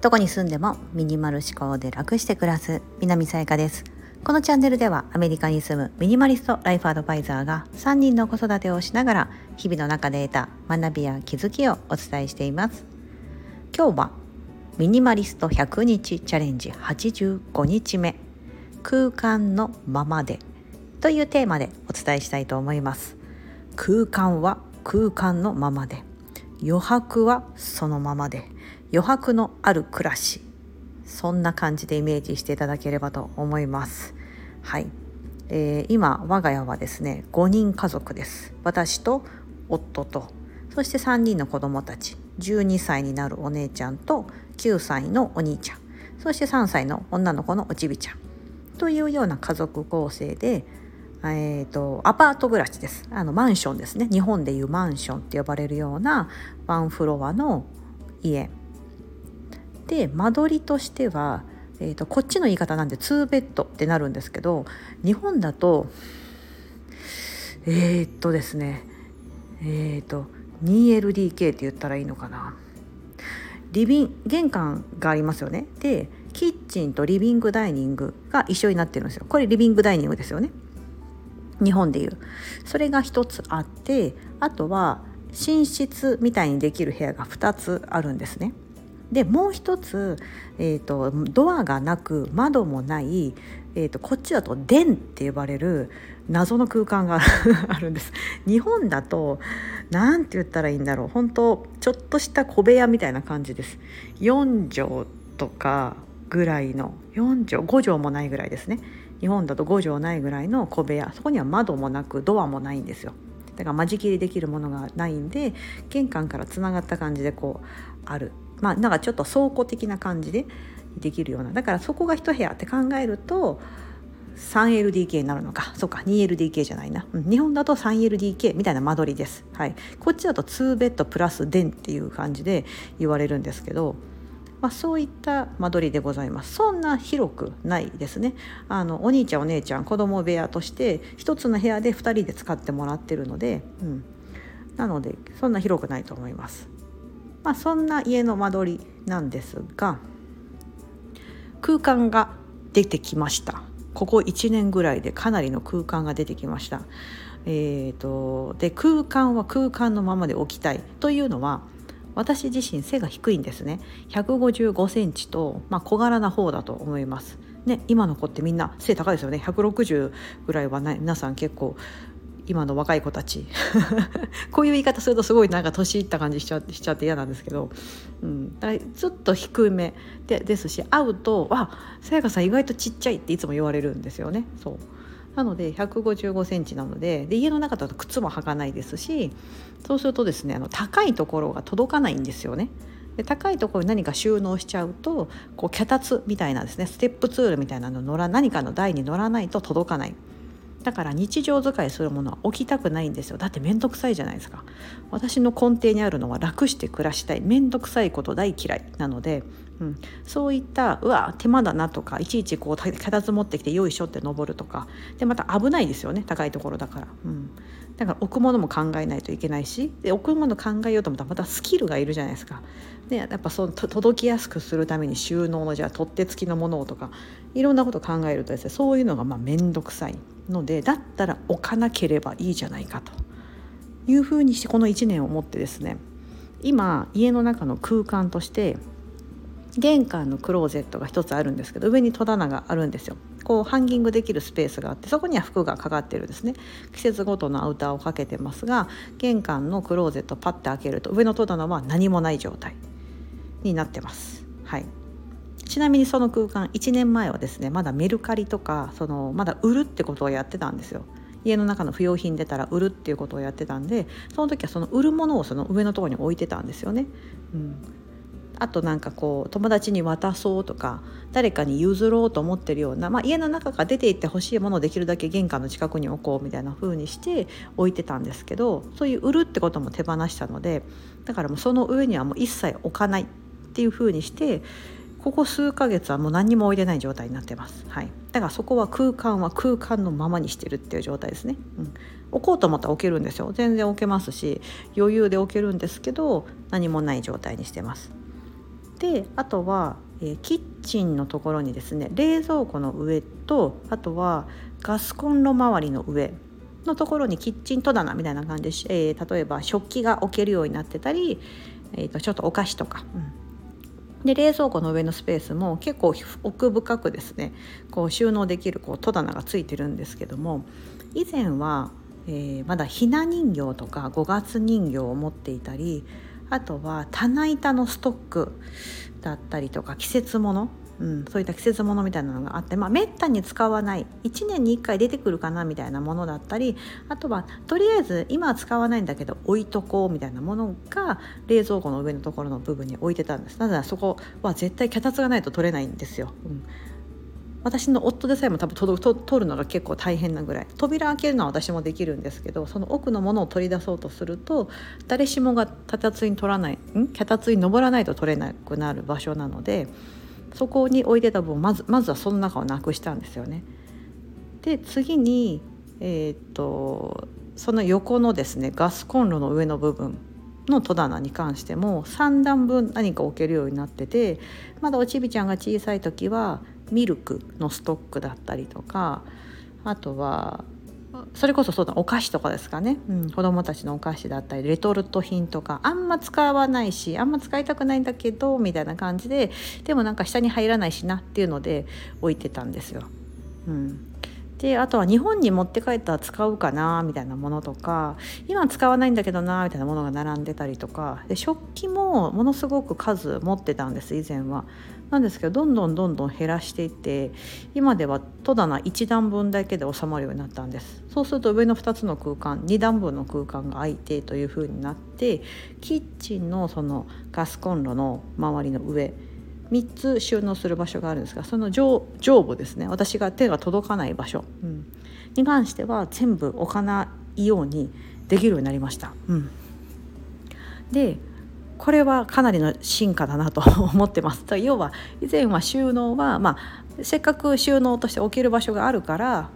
どこに住んでもミニマル思考で楽して暮らす南さやかです。このチャンネルではアメリカに住むミニマリストライフアドバイザーが3人の子育てをしながら日々の中で得た学びや気づきをお伝えしています。今日はミニマリスト100日チャレンジ85日目。空間のままでというテーマでお伝えしたいと思います。空間は空間のままで。余白はそのままで。余白のある暮らし。そんな感じでイメージしていただければと思います。はい、えー、今我が家はですね5人家族です。私と夫と。そして3人の子供たち。12歳になるお姉ちゃんと9歳のお兄ちゃん。そして3歳の女の子のおちびちゃん。というような家族構成で、えーと、アパート暮らしです。あのマンションですね。日本でいうマンションって呼ばれるようなワンフロアの家。で間取りとしては、えーと、こっちの言い方なんで2ベッドってなるんですけど日本だとえー、っとですねえー、っと 2LDK って言ったらいいのかな。リビン玄関がありますよね。でキッチンとリビングダイニングが一緒になってるんですよ。これリビングダイニングですよね。日本でいう。それが一つあってあとは寝室みたいにできる部屋が2つあるんですね。でもう一つ、えーと、ドアがなく窓もない、えーと、こっちだと「電」って呼ばれる謎の空間が あるんです。日本だと何て言ったらいいんだろう。本当ちょっとした小部屋みたいな感じです。4畳とかぐらいの4畳5畳もないぐらいですね。日本だと5畳ないぐらいの小部屋。そこには窓もなくドアもないんですよ。だから間仕切りできるものがないんで玄関からつながった感じでこうある。まあなんかちょっと倉庫的な感じでできるような。だからそこが一部屋って考えると 3LDK になるのか。そうか 2LDK じゃないな、うん、日本だと 3LDK みたいな間取りです、はい、こっちだと2ベッドプラス電っていう感じで言われるんですけど、まあ、そういった間取りでございます。そんな広くないですね。あのお兄ちゃんお姉ちゃん子供部屋として1つの部屋で2人で使ってもらってるので、うん、なのでそんな広くないと思います。まあ、そんな家の間取りなんですが空間が出てきました。ここ1年ぐらいでかなりの空間が出てきました。えーと、で空間は空間のままで置きたいというのは私自身背が低いんですね。155センチと、まあ、小柄な方だと思います。ね、今の子ってみんな背高いですよね。160ぐらいは、ね、皆さん結構今の若い子たち。こういう言い方するとすごいなんか年いった感じしちゃしちゃって嫌なんですけど、うん、だちょっと低め。でですし会うと「あさやかさん意外とちっちゃい」っていつも言われるんですよね。そう。なので1 5 5センチなのでで家の中だと靴も履かないですしそうするとですねあの高いところが届かないんですよね。で高いところに何か収納しちゃうとこう脚立みたいなですねステップツールみたいなの乗ら何かの台に乗らないと届かない。だから日常使いするものは置きたくないんですよ。だって面倒くさいじゃないですか。私の根底にあるのは楽して暮らしたい。面倒くさいこと大嫌いなので、うん、そういったうわ手間だなとかいちいちこう脚立持ってきてよいしょって登るとか。でまた危ないですよね。高いところだから、うん、だから置くものも考えないといけないし。で置くもの考えようと思ったらまたスキルがいるじゃないですか。でやっぱその届きやすくするために収納のじゃあ取っ手付きのものをとかいろんなこと考えるとですねそういうのがまあ面倒くさい。のでだったら置かなければいいじゃないかというふうにしてこの1年をもってですね今家の中の空間として玄関のクローゼットが一つあるんですけど上に戸棚があるんですよ。こうハンギングできるスペースがあってそこには服がかかってるんですね季節ごとのアウターをかけてますが玄関のクローゼットパッて開けると上の戸棚は何もない状態になってます。はいちなみにその空間1年前はですねまだメルカリとかそのまだ売るってことをやってたんですよ。家の中の不用品出たら売るっていうことをやってたんでその時はその売るものをその上のところに置いてたんですよね。うん、あとなんかこう友達に渡そうとか誰かに譲ろうと思ってるような、まあ、家の中から出て行ってほしいものをできるだけ玄関の近くに置こうみたいな風にして置いてたんですけどそういう売るってことも手放したのでだからもうその上にはもう一切置かないっていう風にしてここ数ヶ月はもう何にも置いてない状態になってます、はい、だからそこは空間は空間のままにしてるっていう状態ですね、うん、置こうと思ったら置けるんですよ。全然置けますし余裕で置けるんですけど何もない状態にしてます。であとは、えー、キッチンのところにですね冷蔵庫の上とあとはガスコンロ周りの上のところにキッチン戸棚みたいな感じで、えー、例えば食器が置けるようになってたり、えー、とちょっとお菓子とか、うん、で冷蔵庫の上のスペースも結構奥深くですねこう収納できるこう戸棚がついてるんですけども以前は、えー、まだひな人形とか五月人形を持っていたりあとは棚板のストックだったりとか季節物うん、そういった季節物みたいなのがあって、まあ、めったに使わない。1年に1回出てくるかなみたいなものだったりあとはとりあえず今は使わないんだけど置いとこうみたいなものが冷蔵庫の上のところの部分に置いてたんです。なぜならそこは絶対脚立がないと取れないんですよ。うん。私の夫でさえも多分と取るのが結構大変なぐらい。扉開けるのは私もできるんですけどその奥のものを取り出そうとすると誰しもが脚立に取らないん？脚立に登らないと取れなくなる場所なのでそこに置いてた分まずまずはその中をなくしたんですよね。で次に、えー、っとその横のですねガスコンロの上の部分の戸棚に関しても3段分何か置けるようになっててまだおちびちゃんが小さい時はミルクのストックだったりとかあとはそれこそそうだお菓子とかですかね、うん、子どもたちのお菓子だったりレトルト品とか。あんま使わないしあんま使いたくないんだけどみたいな感じででもなんか下に入らないしなっていうので置いてたんですよ。うん、であとは日本に持って帰ったら使うかなみたいなものとか今使わないんだけどなみたいなものが並んでたりとかで食器もものすごく数持ってたんです以前は。なんですけどどんどんどんどん減らしていって今では戸棚1段分だけで収まるようになったんですそうすると上の2つの空間2段分の空間が空いてというふうになってキッチンのそのガスコンロの周りの上3つ収納する場所があるんですがその上上部ですね私が手が届かない場所、うん、に関しては全部置かないようにできるようになりました。うん、でこれはかなりの進化だなと思ってます。要は以前は収納は、まあ、せっかく収納として置ける場所があるから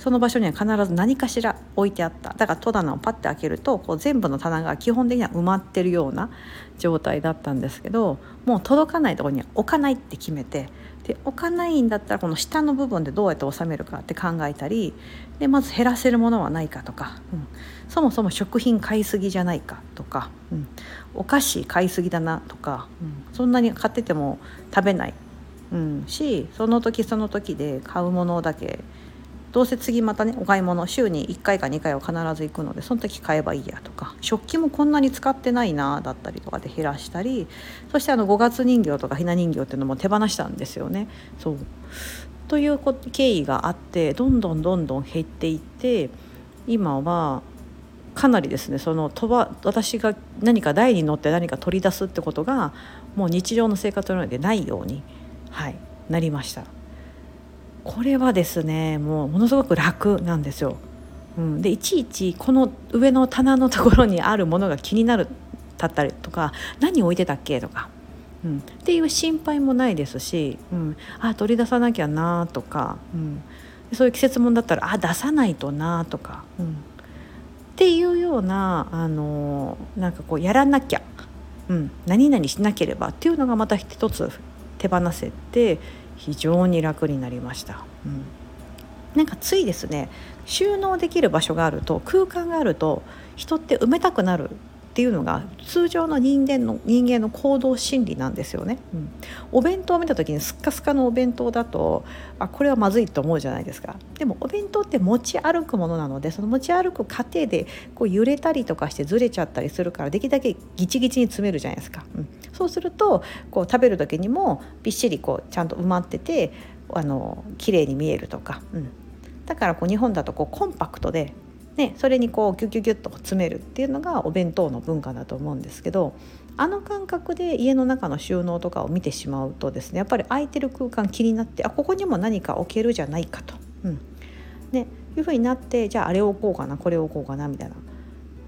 その場所には必ず何かしら置いてあった。だから戸棚をパッて開けるとこう全部の棚が基本的には埋まってるような状態だったんですけどもう届かないとこには置かないって決めてで置かないんだったらこの下の部分でどうやって収めるかって考えたりでまず減らせるものはないかとか、うん、そもそも食品買いすぎじゃないかとか、うん、お菓子買いすぎだなとか、うん、そんなに買ってても食べない、うん、しその時その時で買うものだけどうせ次またねお買い物週に1回か2回は必ず行くのでその時買えばいいやとか食器もこんなに使ってないなだったりとかで減らしたりそしてあの5月人形とかひな人形っていうのも手放したんですよね。そうという経緯があってどんどんどんどん減っていって今はかなりですねその飛ば私が何か台に乗って何か取り出すってことがもう日常の生活の上でないように、はい、なりました。これはですねもうものすごく楽なんですよ。うん、でいちいちこの上の棚のところにあるものが気になるだったりとか何置いてたっけとか、うん、っていう心配もないですし、うん、あ取り出さなきゃなとか、うん、そういう季節物だったらあ出さないとなとか、うん、っていうようなあのなんかこうやらなきゃ、うん、何々しなければっていうのがまた一つ手放せて非常に楽になりました。うんなんかついですね収納できる場所があると空間があると人って埋めたくなるっていうのが通常の人間の人間の行動心理なんですよね、うん、お弁当を見た時にスッカスカのお弁当だとあこれはまずいと思うじゃないですか。でもお弁当って持ち歩くものなのでその持ち歩く過程でこう揺れたりとかしてずれちゃったりするからできるだけギチギチに詰めるじゃないですか、うん、そうするとこう食べる時にもびっしりこうちゃんと埋まっててあの綺麗に見えるとか、うん、だからこう日本だとこうコンパクトでね、それにこうギュギュギュッと詰めるっていうのがお弁当の文化だと思うんですけどあの感覚で家の中の収納とかを見てしまうとですねやっぱり空いてる空間気になってあここにも何か置けるじゃないかと、うん。ね、いうふうになってじゃああれを置こうかなこれを置こうかなみたいな。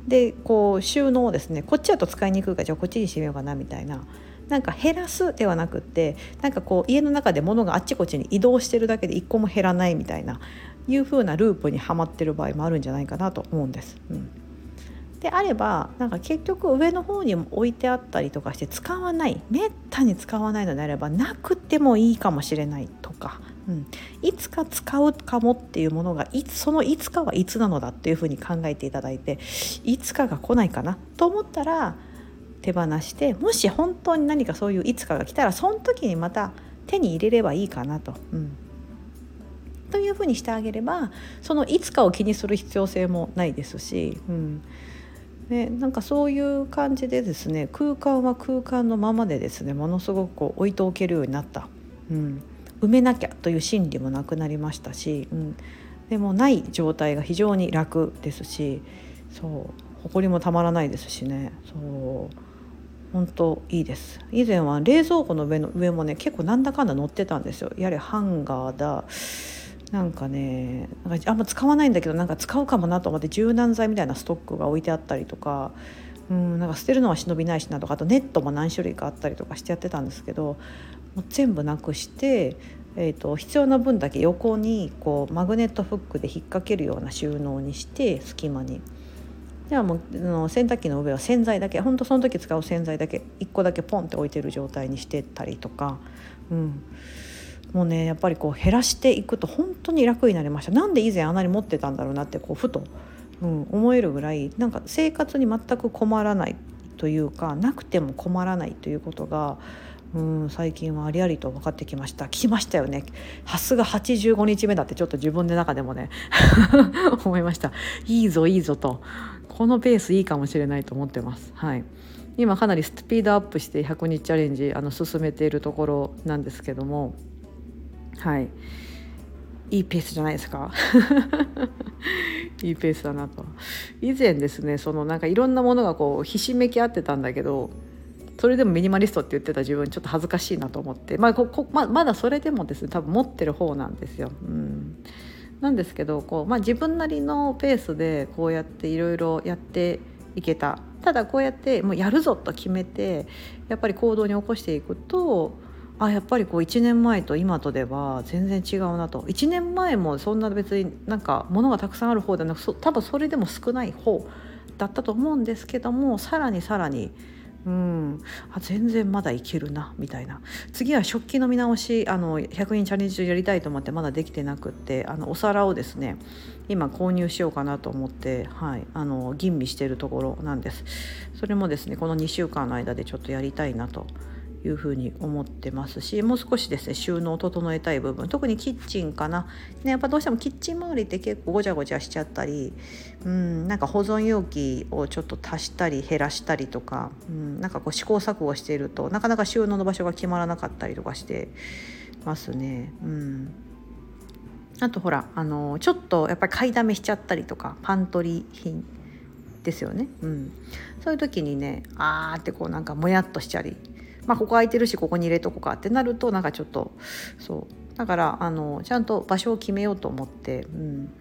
でこう収納をですねこっちだと使いにくいからじゃあこっちにしてみようかなみたいな。なんか減らすではなくってなんかこう家の中で物があっちこっちに移動してるだけで一個も減らないみたいな。いう風なループにはまってる場合もあるんじゃないかなと思うんです。うん。であればなんか結局上の方にも置いてあったりとかして使わない。めったに使わないのであればなくてもいいかもしれないとか、うん、いつか使うかもっていうものがいつそのいつかはいつなのだっていうふうに考えていただいていつかが来ないかなと思ったら手放してもし本当に何かそういういつかが来たらその時にまた手に入れればいいかなと。うん。というふうにしてあげればそのいつかを気にする必要性もないですし、うん、ね、なんかそういう感じでですね空間は空間のままでですねものすごくこう置いておけるようになった、うん、埋めなきゃという心理もなくなりましたし、うん、でもない状態が非常に楽ですしそう。埃もたまらないですしね。そう。本当いいです。以前は冷蔵庫の上の上もね結構なんだかんだ乗ってたんですよ。やれハンガーだ。なんかねなんかあんま使わないんだけどなんか使うかもなと思って柔軟剤みたいなストックが置いてあったりとかうんなんか捨てるのは忍びないしなとかあとネットも何種類かあったりとかしてやってたんですけどもう全部なくして、えーと、必要な分だけ横にこうマグネットフックで引っ掛けるような収納にして隙間に。ではもうの洗濯機の上は洗剤だけほんとその時使う洗剤だけ1個だけポンって置いてる状態にしてたりとか、うん、もうねやっぱりこう減らしていくと本当に楽になりました。なんで以前あんなに持ってたんだろうなってこうふと、うん、思えるぐらいなんか生活に全く困らないというかなくても困らないということがうん最近はありありと分かってきました。聞きましたよね。ハスが85日目だってちょっと自分の中でもね 思いました。いいぞいいぞと。このペースいいかもしれないと思ってます。はい。今かなりスピードアップして100日チャレンジあの進めているところなんですけどもはい。いいペースじゃないですか。いいペースだなと。以前ですねそのなんかいろんなものがこうひしめき合ってたんだけどそれでもミニマリストって言ってた自分ちょっと恥ずかしいなと思って、まあ、ここままだそれでもですね多分持ってる方なんですよ。うん。なんですけどこう、まあ、自分なりのペースでこうやっていろいろやっていけた。ただこうやってもうやるぞと決めてやっぱり行動に起こしていくとあやっぱりこう1年前と今とでは全然違うなと。1年前もそんな別になんか物がたくさんある方ではなく多分それでも少ない方だったと思うんですけどもさらにさらにうんあ全然まだいけるなみたいな。次は食器の見直しあの100人チャレンジ中やりたいと思ってまだできてなくってあのお皿をですね今購入しようかなと思って、はい、あの吟味しているところなんです。それもですねこの2週間の間でちょっとやりたいなというふうに思ってますしもう少しですね収納を整えたい部分特にキッチンかな、ね、やっぱどうしてもキッチン周りって結構ごちゃごちゃしちゃったりうんなんか保存容器をちょっと足したり減らしたりとか、うん、なんかこう試行錯誤しているとなかなか収納の場所が決まらなかったりとかしてますね。うん。あとほらあのちょっとやっぱり買いだめしちゃったりとかパントリー品ですよね、うん、そういう時にねあーってこうなんかもやっとしちゃりまあ、ここ空いてるしここに入れとこうかってなるとなんかちょっとそうだからあのちゃんと場所を決めようと思って、うん、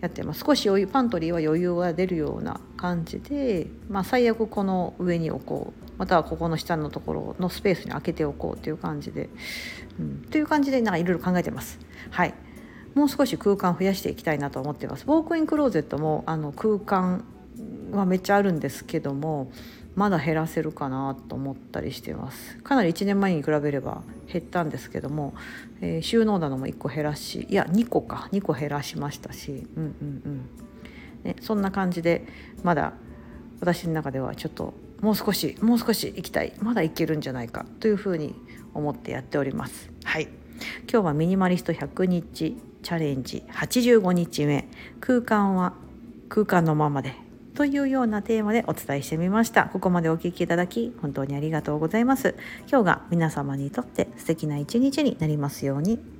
やってます少し余裕パントリーは余裕が出るような感じで、まあ、最悪この上に置こうまたはここの下のところのスペースに開けておこうっていう感じで、うん、という感じでなんかいろいろ考えてます。はいもう少し空間増やしていきたいなと思ってます。ウォークインクローゼットもあの空間はめっちゃあるんですけどもまだ減らせるかなと思ったりしてます。かなり1年前に比べれば減ったんですけども、えー、収納棚も1個減らしいや2個か。2個減らしましたし。うんうんうん。ね、そんな感じでまだ私の中ではちょっともう少しもう少し行きたい。まだいけるんじゃないかというふうに思ってやっております。はい。今日はミニマリスト100日チャレンジ85日目。空間は空間のままで。というようなテーマでお伝えしてみました。ここまでお聴きいただき本当にありがとうございます。今日が皆様にとって素敵な一日になりますように。